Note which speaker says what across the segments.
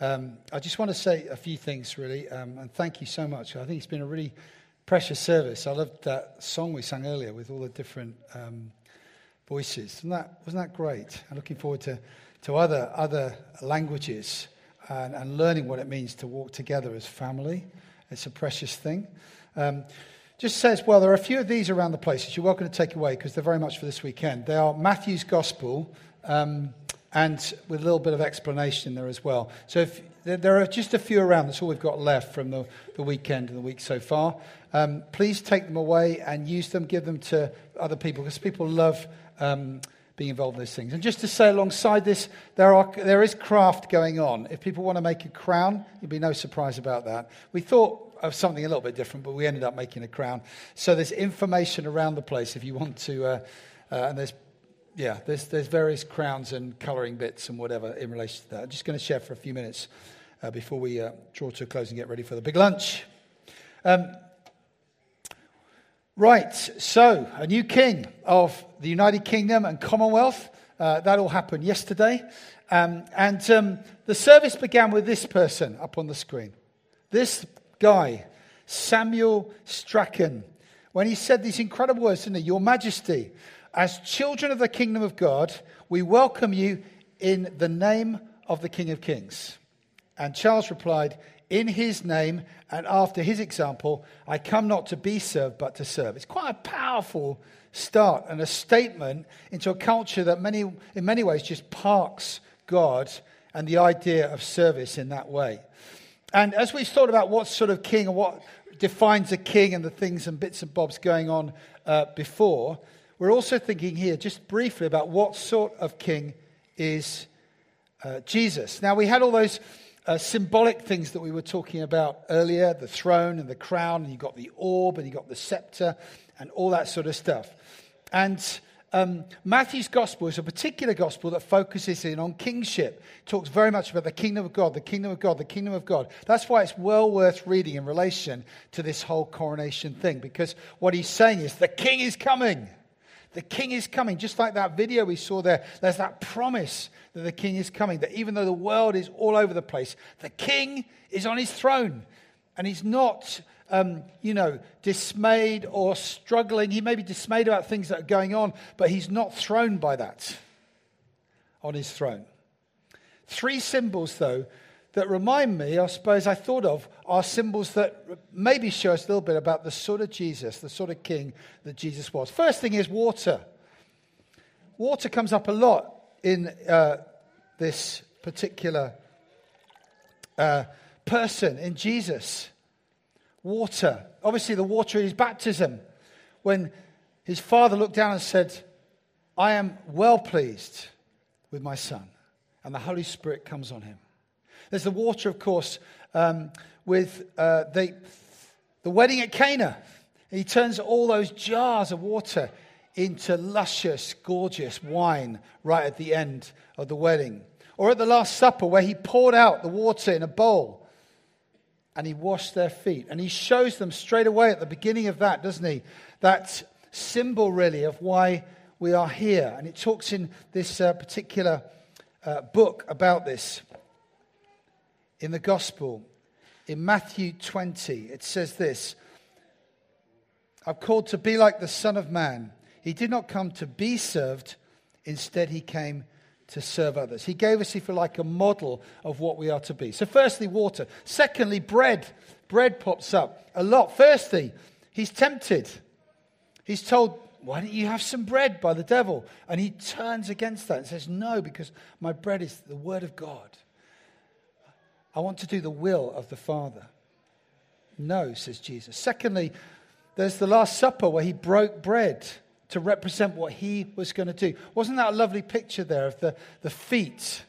Speaker 1: Um, I just want to say a few things, really, um, and thank you so much. I think it's been a really precious service. I loved that song we sang earlier with all the different um, voices. Wasn't that, wasn't that great? I'm looking forward to, to other, other languages and, and learning what it means to walk together as family. It's a precious thing. Um, just says, well, there are a few of these around the place that you're welcome to take away because they're very much for this weekend. They are Matthew's Gospel um, and with a little bit of explanation there as well. So if, there are just a few around. That's all we've got left from the, the weekend and the week so far. Um, please take them away and use them, give them to other people because people love um, being involved in those things. And just to say alongside this, there, are, there is craft going on. If people want to make a crown, you'd be no surprise about that. We thought of something a little bit different, but we ended up making a crown. So there's information around the place if you want to, uh, uh, and there's yeah, there's, there's various crowns and colouring bits and whatever in relation to that. I'm just going to share for a few minutes uh, before we uh, draw to a close and get ready for the big lunch. Um, right, so a new king of the United Kingdom and Commonwealth. Uh, that all happened yesterday. Um, and um, the service began with this person up on the screen. This guy, Samuel Strachan, when he said these incredible words, didn't he? Your Majesty, as children of the kingdom of God, we welcome you in the name of the King of Kings. And Charles replied, In his name and after his example, I come not to be served, but to serve. It's quite a powerful start and a statement into a culture that many, in many ways just parks God and the idea of service in that way. And as we've thought about what sort of king and what defines a king and the things and bits and bobs going on uh, before, we're also thinking here just briefly about what sort of king is uh, Jesus. Now, we had all those uh, symbolic things that we were talking about earlier the throne and the crown, and you got the orb, and you got the scepter, and all that sort of stuff. And um, Matthew's gospel is a particular gospel that focuses in on kingship. It talks very much about the kingdom of God, the kingdom of God, the kingdom of God. That's why it's well worth reading in relation to this whole coronation thing, because what he's saying is the king is coming. The king is coming. Just like that video we saw there, there's that promise that the king is coming, that even though the world is all over the place, the king is on his throne. And he's not, um, you know, dismayed or struggling. He may be dismayed about things that are going on, but he's not thrown by that on his throne. Three symbols, though, that remind me, I suppose I thought of, are symbols that maybe show us a little bit about the sort of Jesus, the sort of king that Jesus was. First thing is water. Water comes up a lot in uh, this particular uh, person, in Jesus. Water. Obviously, the water is baptism. When his father looked down and said, I am well pleased with my son, and the Holy Spirit comes on him. There's the water, of course, um, with uh, the, the wedding at Cana. He turns all those jars of water into luscious, gorgeous wine right at the end of the wedding. Or at the Last Supper, where he poured out the water in a bowl and he washed their feet. And he shows them straight away at the beginning of that, doesn't he? That symbol, really, of why we are here. And it talks in this uh, particular uh, book about this in the gospel. In Matthew 20, it says this I'm called to be like the Son of Man. He did not come to be served, instead, he came to serve others. He gave us, if you like, a model of what we are to be. So, firstly, water. Secondly, bread. Bread pops up a lot. Firstly, he's tempted. He's told, Why don't you have some bread by the devil? And he turns against that and says, No, because my bread is the word of God. I want to do the will of the Father. No, says Jesus. Secondly, there's the Last Supper where he broke bread to represent what he was going to do. Wasn't that a lovely picture there of the, the feet?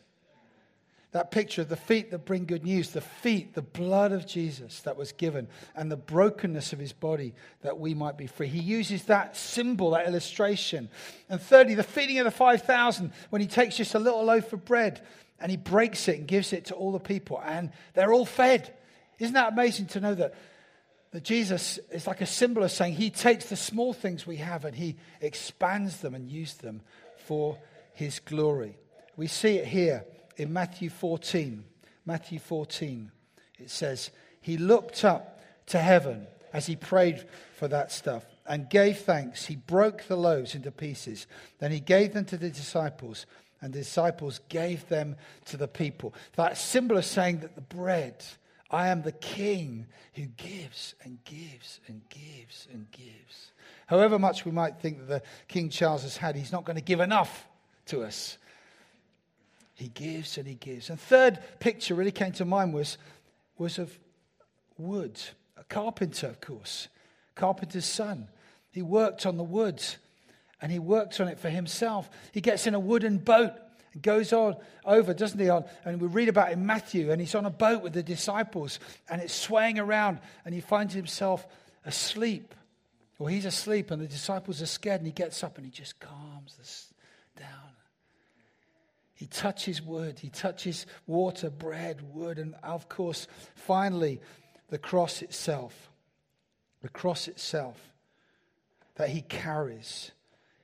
Speaker 1: That picture of the feet that bring good news, the feet, the blood of Jesus that was given, and the brokenness of his body that we might be free. He uses that symbol, that illustration. And thirdly, the feeding of the 5,000, when he takes just a little loaf of bread and he breaks it and gives it to all the people, and they're all fed. Isn't that amazing to know that, that Jesus is like a symbol of saying he takes the small things we have and he expands them and uses them for his glory? We see it here in Matthew 14. Matthew 14, it says, He looked up to heaven as he prayed for that stuff and gave thanks. He broke the loaves into pieces. Then he gave them to the disciples, and the disciples gave them to the people. That symbol of saying that the bread, I am the king who gives and gives and gives and gives. However much we might think that the King Charles has had, he's not going to give enough to us. He gives and he gives. And third picture really came to mind was, was of wood. A carpenter, of course. Carpenter's son. He worked on the wood and he works on it for himself. He gets in a wooden boat and goes on over, doesn't he? And we read about in Matthew, and he's on a boat with the disciples and it's swaying around and he finds himself asleep. Well, he's asleep and the disciples are scared and he gets up and he just calms this down. He touches wood, he touches water, bread, wood, and of course, finally, the cross itself. The cross itself that he carries.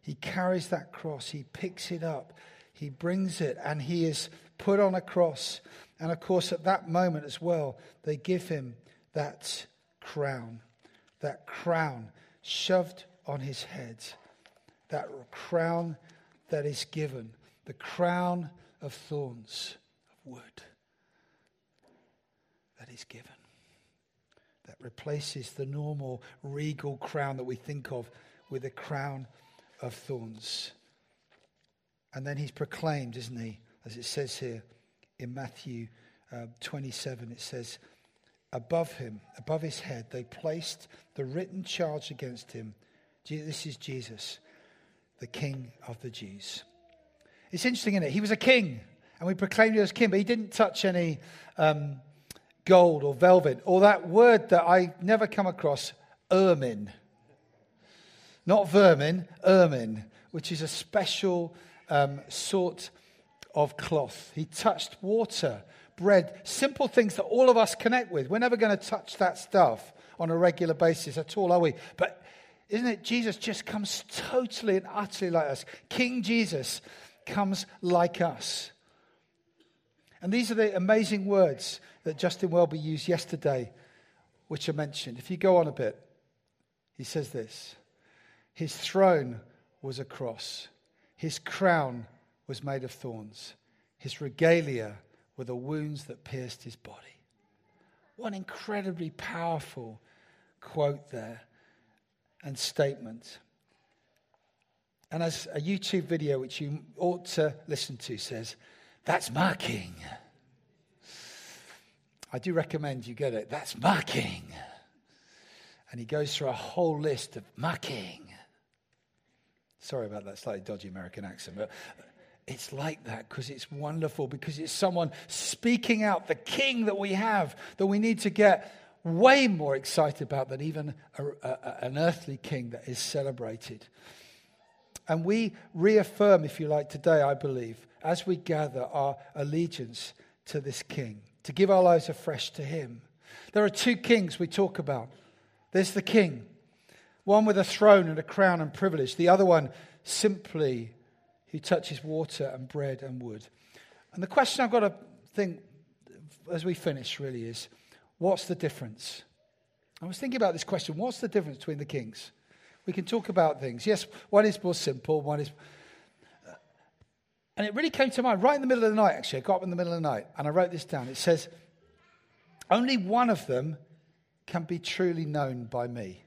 Speaker 1: He carries that cross, he picks it up, he brings it, and he is put on a cross. And of course, at that moment as well, they give him that crown, that crown shoved on his head, that crown that is given, the crown of thorns, of wood, that is given, that replaces the normal regal crown that we think of with a crown of thorns. And then he's proclaimed, isn't he? As it says here in Matthew uh, 27, it says, Above him, above his head, they placed the written charge against him. This is Jesus, the King of the Jews. It's interesting, isn't it? He was a king, and we proclaimed him as king, but he didn't touch any um, gold or velvet, or that word that I never come across, ermine. Not vermin, ermine, which is a special um, sort of cloth. He touched water bread, simple things that all of us connect with. We're never going to touch that stuff on a regular basis at all, are we? But isn't it? Jesus just comes totally and utterly like us. King Jesus comes like us. And these are the amazing words that Justin Welby used yesterday, which are mentioned. If you go on a bit, he says this His throne was a cross, his crown was made of thorns, his regalia were the wounds that pierced his body. What an incredibly powerful quote there and statement. And as a YouTube video, which you ought to listen to, says, That's my king. I do recommend you get it. That's my king. And he goes through a whole list of my king. Sorry about that slightly dodgy American accent, but it's like that because it's wonderful, because it's someone speaking out the king that we have that we need to get way more excited about than even a, a, an earthly king that is celebrated. And we reaffirm, if you like, today, I believe, as we gather our allegiance to this king, to give our lives afresh to him. There are two kings we talk about there's the king, one with a throne and a crown and privilege, the other one simply who touches water and bread and wood. And the question I've got to think as we finish really is what's the difference? I was thinking about this question what's the difference between the kings? We can talk about things. Yes, one is more simple, one is. And it really came to mind right in the middle of the night, actually. I got up in the middle of the night and I wrote this down. It says, Only one of them can be truly known by me.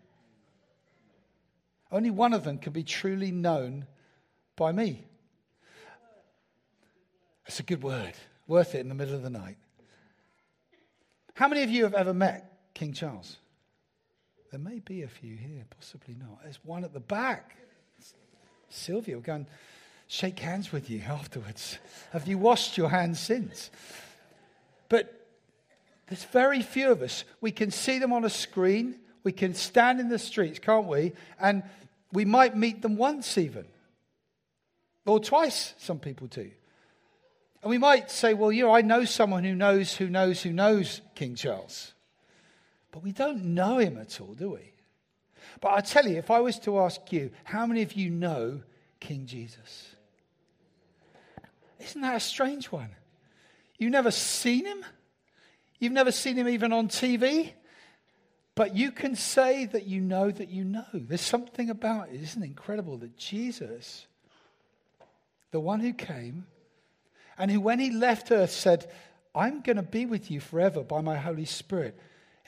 Speaker 1: Only one of them can be truly known by me. It's a good word. Worth it in the middle of the night. How many of you have ever met King Charles? There may be a few here, possibly not. There's one at the back. Sylvia, we're going to shake hands with you afterwards. Have you washed your hands since? But there's very few of us. We can see them on a screen. We can stand in the streets, can't we? And we might meet them once even. Or twice, some people do. And we might say, well, you know, I know someone who knows who knows who knows King Charles. But we don't know him at all, do we? But I tell you, if I was to ask you, how many of you know King Jesus? Isn't that a strange one? You've never seen him? You've never seen him even on TV, but you can say that you know that you know. There's something about it, isn't it incredible that Jesus, the one who came, and who, when he left earth, said, I'm going to be with you forever by my Holy Spirit.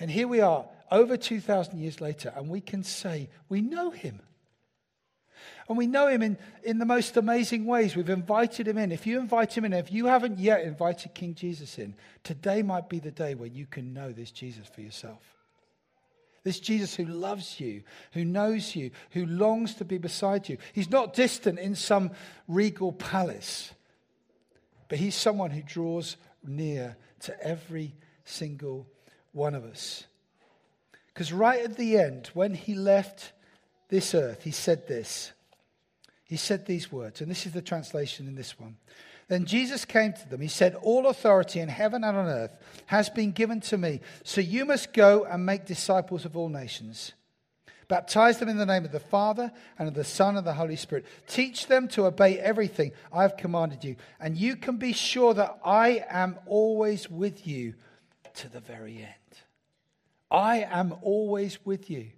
Speaker 1: And here we are, over 2,000 years later, and we can say, we know him. And we know him in, in the most amazing ways. We've invited him in. If you invite him in, if you haven't yet invited King Jesus in, today might be the day where you can know this Jesus for yourself. This Jesus who loves you, who knows you, who longs to be beside you. He's not distant in some regal palace, but he's someone who draws near to every single one of us. Because right at the end, when he left this earth, he said this. He said these words, and this is the translation in this one. Then Jesus came to them. He said, All authority in heaven and on earth has been given to me. So you must go and make disciples of all nations. Baptize them in the name of the Father and of the Son and the Holy Spirit. Teach them to obey everything I have commanded you. And you can be sure that I am always with you to the very end. I am always with you.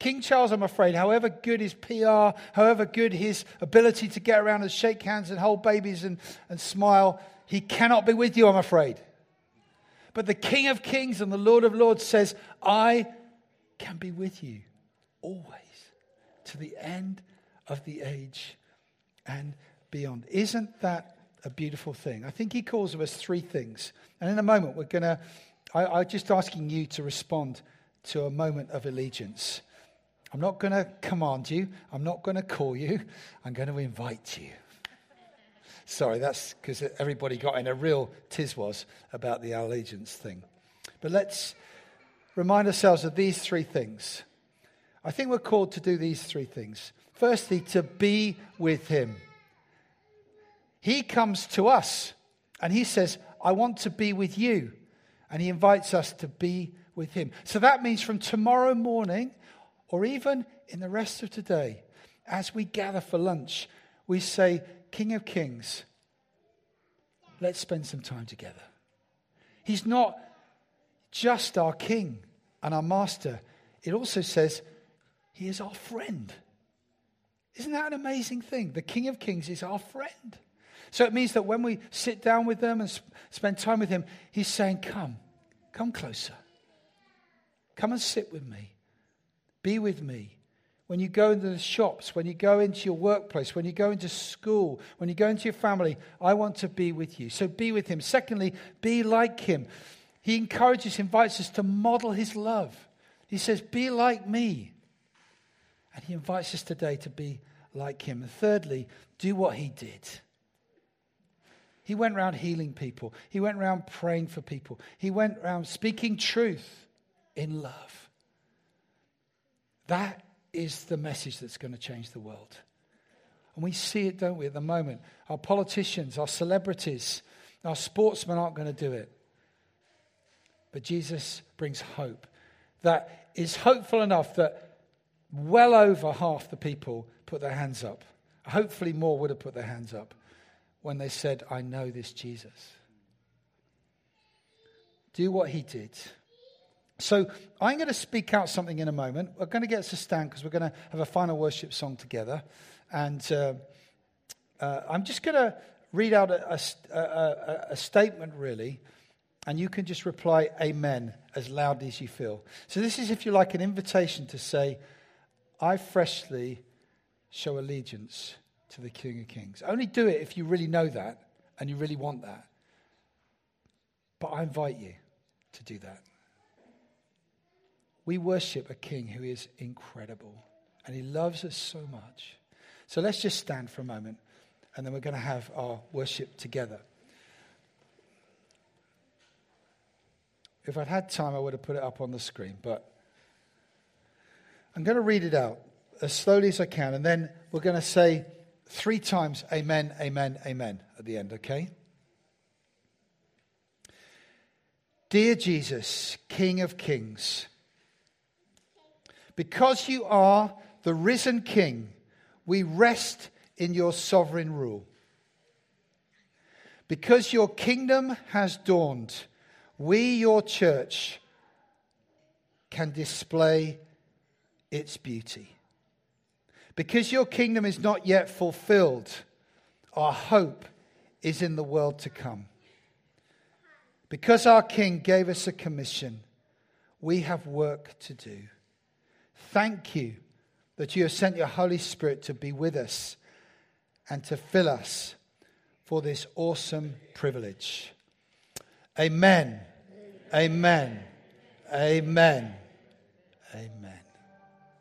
Speaker 1: King Charles, I'm afraid, however good his PR, however good his ability to get around and shake hands and hold babies and, and smile, he cannot be with you, I'm afraid. But the King of Kings and the Lord of Lords says, I can be with you always to the end of the age and beyond. Isn't that a beautiful thing? I think he calls us three things. And in a moment, we're going to, I'm just asking you to respond to a moment of allegiance. I'm not going to command you. I'm not going to call you. I'm going to invite you. Sorry, that's because everybody got in a real tiz was about the allegiance thing. But let's remind ourselves of these three things. I think we're called to do these three things. Firstly, to be with Him. He comes to us and He says, I want to be with you. And He invites us to be with Him. So that means from tomorrow morning, or even in the rest of today, as we gather for lunch, we say, King of Kings, let's spend some time together. He's not just our King and our Master, it also says he is our friend. Isn't that an amazing thing? The King of Kings is our friend. So it means that when we sit down with them and sp- spend time with him, he's saying, Come, come closer. Come and sit with me. Be with me. When you go into the shops, when you go into your workplace, when you go into school, when you go into your family, I want to be with you. So be with him. Secondly, be like him. He encourages, invites us to model his love. He says, Be like me. And he invites us today to be like him. And thirdly, do what he did. He went around healing people, he went around praying for people, he went around speaking truth in love. That is the message that's going to change the world. And we see it, don't we, at the moment? Our politicians, our celebrities, our sportsmen aren't going to do it. But Jesus brings hope that is hopeful enough that well over half the people put their hands up. Hopefully, more would have put their hands up when they said, I know this Jesus. Do what he did. So I'm going to speak out something in a moment. We're going to get to stand because we're going to have a final worship song together. And uh, uh, I'm just going to read out a, a, a, a, statement, really, and you can just reply amen as loudly as you feel. So this is, if you like, an invitation to say, I freshly show allegiance to the King of Kings. Only do it if you really know that and you really want that. But I invite you to do that. We worship a king who is incredible and he loves us so much. So let's just stand for a moment and then we're going to have our worship together. If I'd had time, I would have put it up on the screen, but I'm going to read it out as slowly as I can, and then we're going to say three times Amen, Amen, Amen at the end, okay? Dear Jesus, King of Kings, because you are the risen King, we rest in your sovereign rule. Because your kingdom has dawned, we, your church, can display its beauty. Because your kingdom is not yet fulfilled, our hope is in the world to come. Because our King gave us a commission, we have work to do. Thank you that you have sent your Holy Spirit to be with us and to fill us for this awesome privilege. Amen. Amen. Amen. Amen.